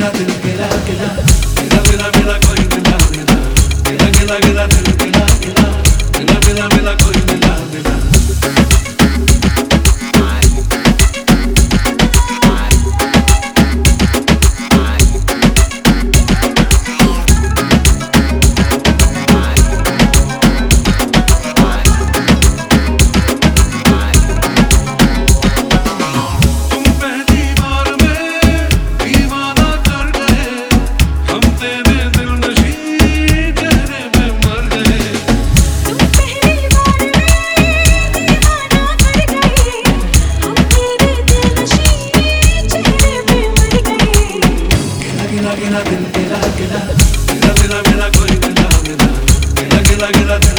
quédate, quédate, quédate, quédate, quédate, quédate, quédate, quédate, quédate, quédate, quédate, quédate, quédate, quédate, quédate, quédate, quédate, quédate, quédate, quédate, quédate, quédate, quédate,